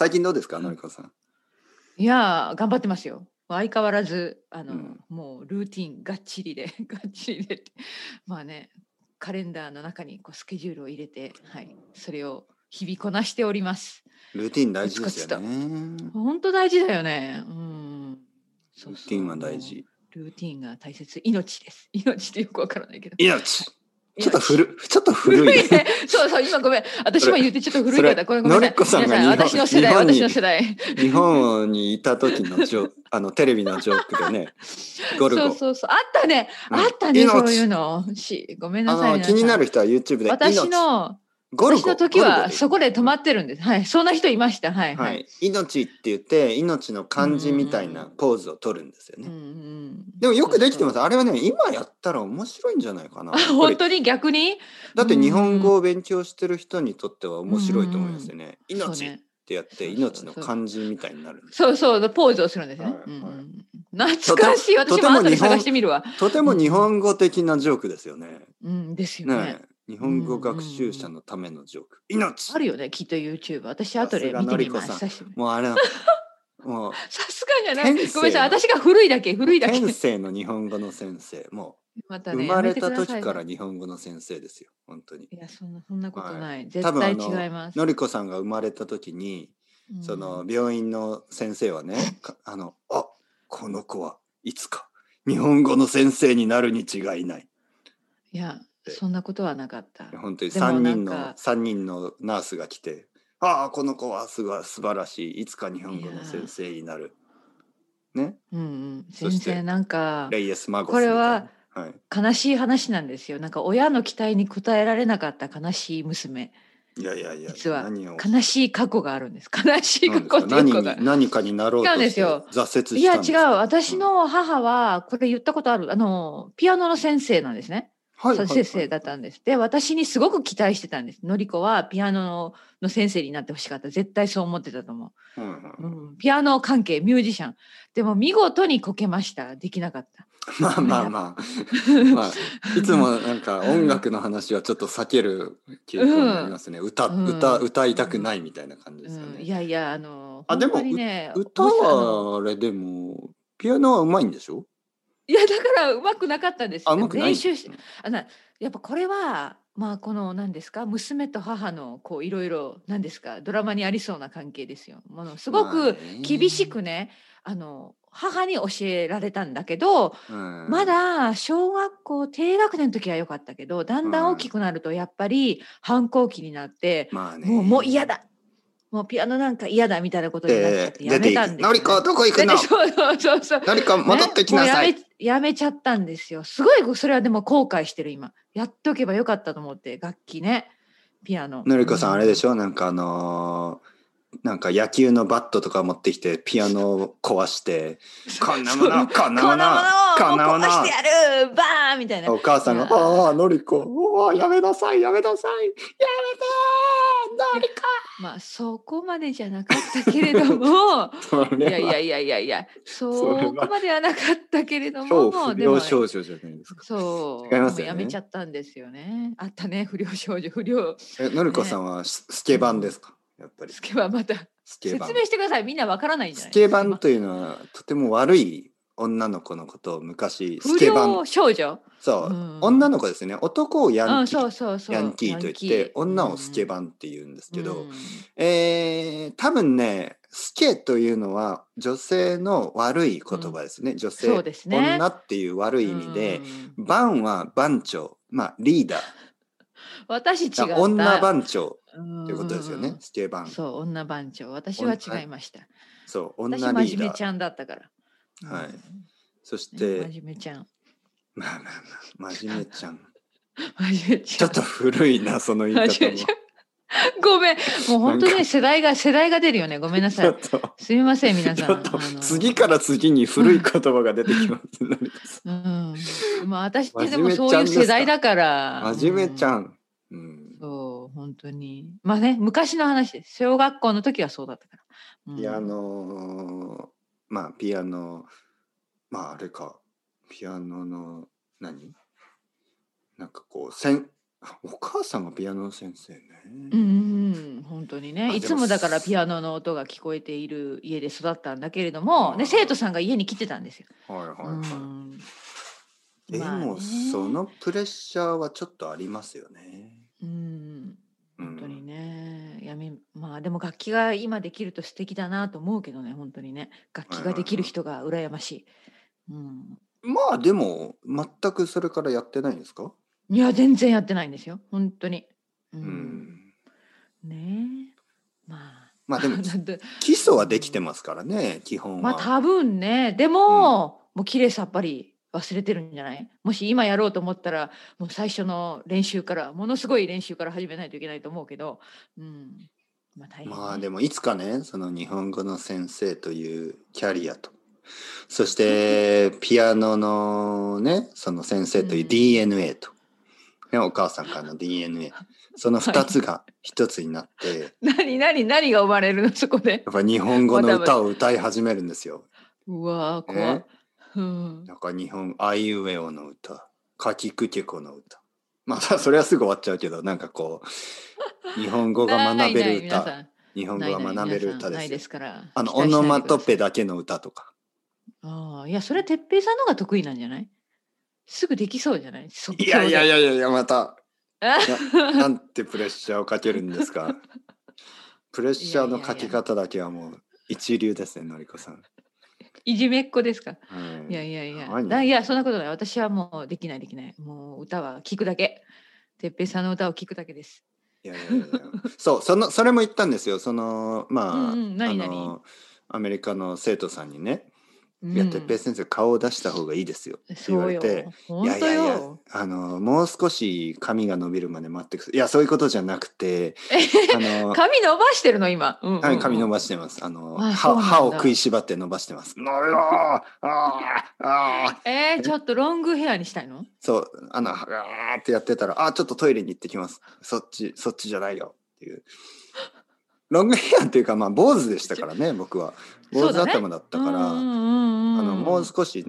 最近どうですか、のりこさん？いやー頑張ってますよ。相変わらずあの、うんもうルーティンがっちりで がっちりでまあねカレンダーの中にこうスケジュールを入れてはいそれを日々こなしております。ルーティン大事ですよね。本当大事だよね。うん。そうそうルーティンは大事。ルーティンが大切命です。命ってよくわからないけど。命。ちょっと古ちょっと古い。ね。そうそう今ごめん。私も言ってちょっと古いからこれごめんなさい。さんが皆日本私の世代私の世代。日本にいた時のジョ あのテレビのジョークでね、ゴルゴ。そうそうそうあったね。うんあったね命そういうの。しごめんなさい。気になる人は YouTube で私命のゴルゴ私の時はそこで止まってるんです。はい。そんな人いました。はいははい。い、命って言って命の漢字みたいなポーズを取るんですよね。うんうん。でもよくできてます。あれはね今やったら面白いんじゃないかな。本当に逆に？だって日本語を勉強してる人にとっては面白いと思いますよね。命っねてやって命の漢字みたいになる。そうそうポーズをするんですね。懐かしい。私も後で探してみるわ。とても日本語的なジョークですよね。うんですよね。日本語学習者のためのジョーク。命あるよねきっと YouTube。私後で見てみます。もうあれ もうさすがじゃない。ごめんなさい。私が古いだけ古いだけ。天性の日本語の先生も またうね生まれた時から日本語の先生ですよ本当にいやそんなそんなことはない。多絶対違います。のりこさんが生まれた時にうんその病院の先生はね かあのあこの子はいつか日本語の先生になるに違いないいやそんなことはなかった。本当にでも3人の三人のナースが来てああこの子はすごい素晴らしいいつか日本語の先生になるねうんうん。そして全然なんかレイエス・マゴスこれは悲しい話なんですよ。なんか親の期待に応えられなかった悲しい娘。いやいやいや実は悲しい過去があるんです。悲しい過去ってよくわ何にかる何かになろうとして挫折したんいや違う私の母はこれ言ったことあるあのピアノの先生なんですね。先生だったんです。で私にすごく期待してたんです。のりこはピアノのの先生になってほしかった。絶対そう思ってたと思はいはいはう。うん、ピアノ関係ミュージシャン。でも見事にこけました。できなかった。いまあまあまあまあ いつもなんか音楽の話はちょっと避ける傾向になりますね、歌うん歌歌いたくないみたいな感じですようん、いね、やいやあのあでもね歌はあれでもピアノはうまいんでしょ？いやだからうまくなかったんです。あうまくない？練習しあなやっぱこれはまあこの何ですか？娘と母のこういろいろ何ですか？ドラマにありそうな関係ですよ。ものすごまあくね。厳しくねあの母に教えられたんだけど、うん。まだ小学校低学年の時は良かったけどだんだん大きくなるとやっぱり反抗期になって、まあね。もうもう嫌だ。もうピアノなんか嫌だみたいなことになっちゃってやめたんですよ、くのりこどこ行くの？そうそうそうそう。のりこ戻ってきなさい、ねやめちゃったんですよ。すごいそれはでも後悔してる今。やっとけばよかったと思って楽器ね。ピアノ。のりこさんあれでしょ？ょなんかあのーなんか野球のバットとか持ってきてピアノを壊して。こんなものこんなものこんなもの壊してやるバーンみたいな。お母さんが「いやああのりこ。やめなさいやめなさい。やめてーのりこまあそこまでじゃなかったけれども」いやいやいやいやいやそこまではなかったけれど超も不良少女じゃないですか。そう違いますよね。やめちゃったんですよね。あったね不良少女不良。えのりこさんはススケバンですか？やっぱり。スケはまた。スケバン。説明してください。みんなわからないんじゃないスケバンというのはとても悪い女の子のことを昔ス不ケバン。良少女そう、うん。女の子ですね。男をヤうんンキー。そうそうそう。ヤンキーと言ってー。女をスケバンンって言うんですけど、うん。えー多分ねスケというのは女性の悪い言葉ですね、女性そうですね。女っていう悪い意味でう、ん。番は番長。まあリーダー。私違った。女番長とということですよね、スケバン。そうそう女番長。私は違いました。女私リーダー。真面目ちゃんだったから。はい。うん。そしねて、真面目ちゃんまあまあまあ真面目ちゃん。真面目ちゃん。ちょっと古いなその言い方も。真面目ちゃん。ごめん。もう本当なんか。ね世代が世代が出るよね。ごめんなさい。すみません皆さん。ちょっとあの次から次に古い言葉が出てきます、うん。まあ私ってでもそういう世代だから。真面目ちゃん。ん、うん、そう本当に。まあね昔の話。です小学校の時はそうだったから、うん。ピアノまあピアノまああれかピアノの何？なんかこうせんお母さんがピアノの先生ね、うんうんうん本本当にね。いつもだからピアノの音が聞こえている家で育ったんだけれども、ね、生徒さんが家に来てたんですよ。はいはいはい。うん。でまあね。もそのプレッシャーはちょっとありますよね。うん。うん。本当にね、やめまあでも楽器が今できると素敵だなと思うけどね本当にね。楽器ができる人が羨ましい。うん、まあでも全くそれからやってないんですか？いや全然やってないんですよ本当に。ううんん。ねえまあ。まあでも 基礎はできてますからね基本は。まあ多分ねでも、もう綺麗さっぱり忘れてるんじゃない？もし今やろうと思ったらもう最初の練習からものすごい練習から始めないといけないと思うけど、うん、まあまあでもいつかねその日本語の先生というキャリアとそしてピアノのねその先生といううん。DNA と、ね、お母さんからの DNA その2つが一つになって、何何何が生まれるの？そこで。やっぱ日本語の歌を歌い始めるんですよ。うわー怖いね、うん、なんか日本あいうえおの歌。かきくけこの歌。まあそれはすぐ終わっちゃうけどなんかこう日本語が学べる歌。日本語が学べる歌ですあのオノマトペだけの歌とかああいやそれは哲平さんのが得意なんじゃない？すぐできそうじゃない？即いやいやいややいやいやまた。あななんてプレッシャーをかけるんですか？プレッシャーのかけ方だけはもう一流ですねのりこさん、いじめっ子ですか？はい。いやいやいや。いやそんなことない。私はもうできないできない。もう歌は聞くだけ。哲平さんの歌を聞くだけです。いやいやいやそうそのそれも言ったんですよ。そのまあ、うんうん何？々あのアメリカの生徒さんにね「うんいや哲平先生顔を出した方がいいですよ」って言われていやいやいやよあのもう少し髪が伸びるまで待ってくださいいやそういうことじゃなくてあの髪伸ばしてるの今、うんうんうんはい、髪伸ばしてます。あの、歯歯を食いしばって伸ばしてます。のよーあーあーえー、ちょっとロングヘアにしたいの？そう、あの、あーってやってたら、あーちょっとトイレに行ってきます。そっち、そっちじゃないよっていう。ロングヘアっていうか、まあ、坊主でしたからね、僕は。坊主頭だったから、あの、もう少し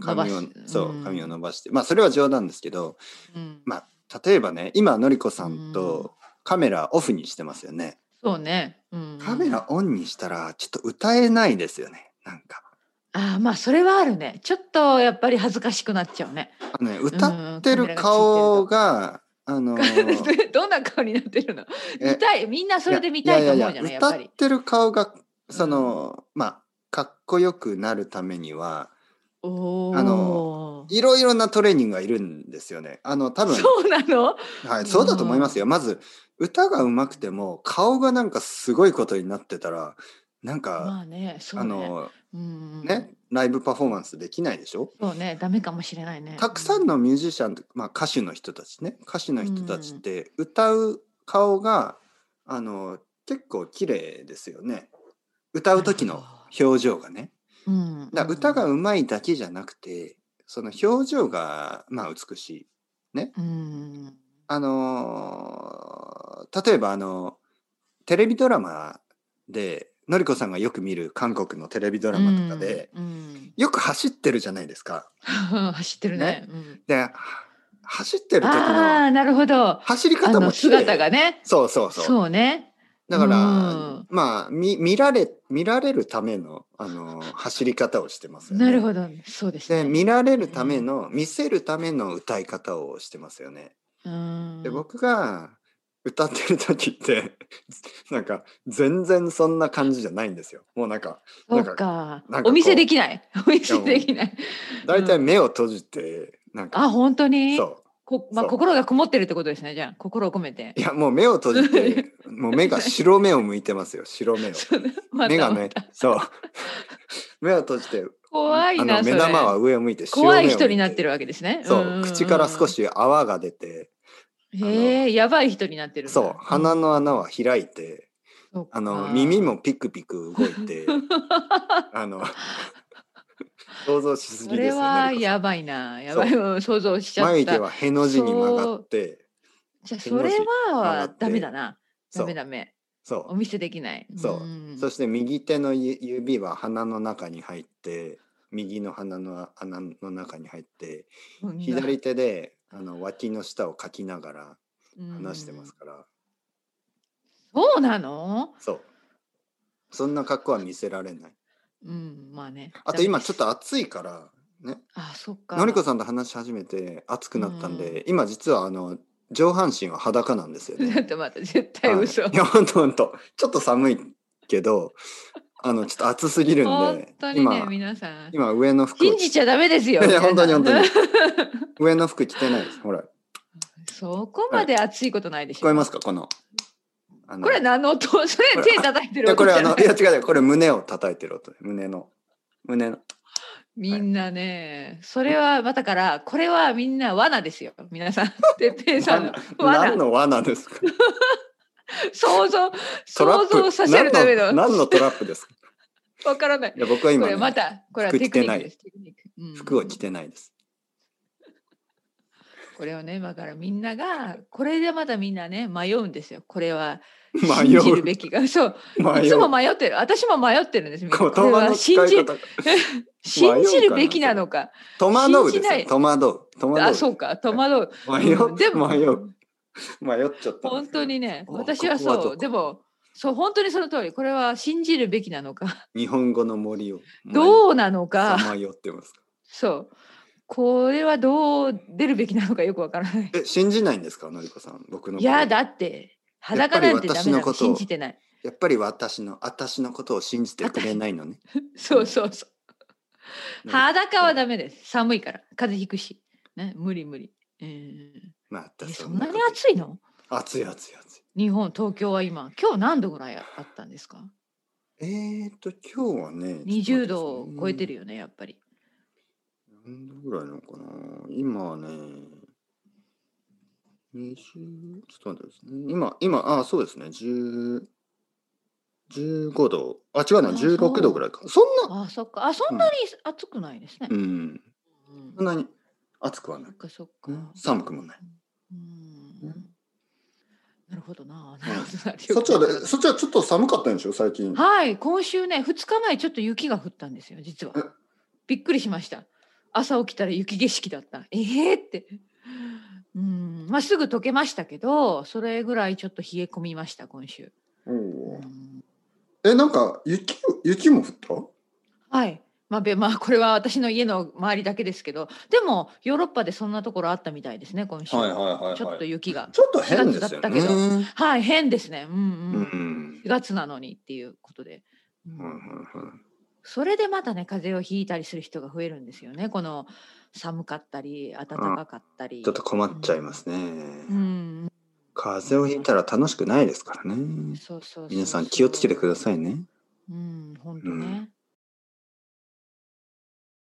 髪をそうう、ん。髪を伸ばして、まあ、それは冗談ですけど、うん。まあ、例えばね、今、のりこさんとカメラオフにしてますよね。そうね、うん。うんカメラオンにしたら、ちょっと歌えないですよね、なんか。あーまあそれはあるね。ちょっとやっぱり恥ずかしくなっちゃうね。あのね、歌ってる顔が、あのー どんな顔になってるの？え見たいみんなそれで見たいと思うじゃないやっぱり。歌ってる顔がその、まあかっこよくなるためにはあのいろいろなトレーニングがいるんですよね。あの多分そうなの？はいそうだと思いますよ。まず歌が上手くても顔がなんかすごいことになってたらなんか、まあねそうあねのうん。ねライブパフォーマンスできないでしょ？そうねダメかもしれないね。たくさんのミュージシャン、まあ、歌手の人たちね歌手の人たちって歌う顔があの結構綺麗ですよね歌う時の表情がね。うん。だ歌がうまいだけじゃなくてその表情がまあ美しい。うん。あのー例えばあのテレビドラマでのりこさんがよく見る韓国のテレビドラマとかで、うん。うん。よく走ってるじゃないですか。走ってるね。ね。うん。では走ってる時あのあなるほど。走り方も姿がね。そうそうそう。そうねだから、うん。まあ見見られ見られるためのあの走り方をしてますよね。なるほど。そうですでね見られるための、見せるための歌い方をしてますよね。うん。で僕が歌ってる時って なんか全然そんな感じじゃないんですよ。もうなんかそうか。なんかこうお見せできない。お見せできない。大体目を閉じて、なんかあ本当に？そこ まあ、心がこもってるってことですねじゃあ。心を込めて。ういやもう目を閉じて もう目が白目を向いてますよ白目を。また目がねそう。目を閉じて怖いあな目玉は上を向いて白目を怖い人になってるわけですね。そう、んんん。口から少し泡が出てへえやばい人になってるそう。鼻の穴は開いて、そっかあの耳もピクピク動いてあの想像しすぎです。よそれはやばいな。やばい。う ん想像しちゃった。眉毛はへの字に曲がって。じゃあそれはダメだな。ダそう。メダメ。そお見せできない。そう。ん。そして右手のゆ指は鼻の中に入って右の鼻の穴の中に入ってうん。左手であの脇の下をかきながらうん話してますから、そうなの？そう。そんな格好は見せられないうん、まあね。あと今ちょっと。と暑いからねあ、そっか。のりこさんと話し始めて暑くなったんで、今実はあの上半身は裸なんですよちょねっと待って、絶対嘘。はいいやほんとほんとちょっと寒いけどあのちょっと暑すぎるん本で当にね、今皆さん。今上の服を信じちゃダメですよ。いや本当に本当に 上の服着てないですほらそこまで熱いことないでしょ。聞こえますかこのこれ何の音？それ手叩いていやこれあのいや違うこれ胸を叩いてる音胸の胸のみんなね、それは、まあだから、これはみんな罠ですよ。皆さん。てっぺいさんの罠何。の罠ですか？想像、想像させるための。何のトラップですか？わからない。いや僕は今、これね、また、これは服テ着てないクニックです。服を着てないですこれをね、だからみんなが、これでまたみんなね、迷うんですよ。これは迷信じるうべきが。そう、迷いつもう迷ってる。私も迷ってるんです。言これは信じ 信じるべきなのか。戸惑う戸惑う。戸惑う。あ、そうか、戸惑う。迷う、うん。でも迷う。迷っちゃった本当にね、お私はそう、でも、そう、本当にその通り、これは信じるべきなのか、日本語の森をどうなのか、さまよってますか？そう、これはどう出るべきなのかよくわからない。え信じないんですかのりこさん。僕のいや、だって、裸なんてダメだとを信じてない。やっぱり私の私のことを信じてくれないのねそうそうそう。うん裸はダメです。寒いから。風邪ひくし。ね、無理無理。えーまたえそんなに暑いの？暑い暑い暑い日本、東京は今。今日何度ぐらいあったんですか？えーと今日はね ?20 度を超えてるよよね、やっぱり。何度ぐらいなのかな今はね20ちょっと待ってですね。今今あそうですね。10 15度。あ違うな。あそう16度ぐらいか。そんな？あ、そっか。あ、そんなに暑くないですね。うん。うん。そんなに暑くはない。そっかそっか。うん。寒くもない。うん。なるほどな。なるほど。なそっちはでそっちはちょっと寒かったんでしょ？最近。はい、今週ね、2日前ちょっと雪が降ったんですよ、実は。え？びっくりしました。朝起きたら雪景色だった。ええって。うん、まあすぐ溶けましたけど、それぐらいちょっと冷え込みました、今週。おえなんか雪雪も降った？はい。まあ、べまあ、これは私の家の周りだけですけど、でもヨーロッパでそんなところあったみたいですね、今週。はいはいはいちょっと雪が。ちょっと変ですよ4月だったけどねはい、変ですね。うんううん。ん4月なのにっていうことで。うんはいはいはいそれでまたね風邪をひいたりする人が増えるんですよねこの寒かったり暖かかったり、うん、ちょっと困っちゃいますね、うん、風邪をひいたら楽しくないですからね、皆さん気をつけてくださいね。うん本当ね、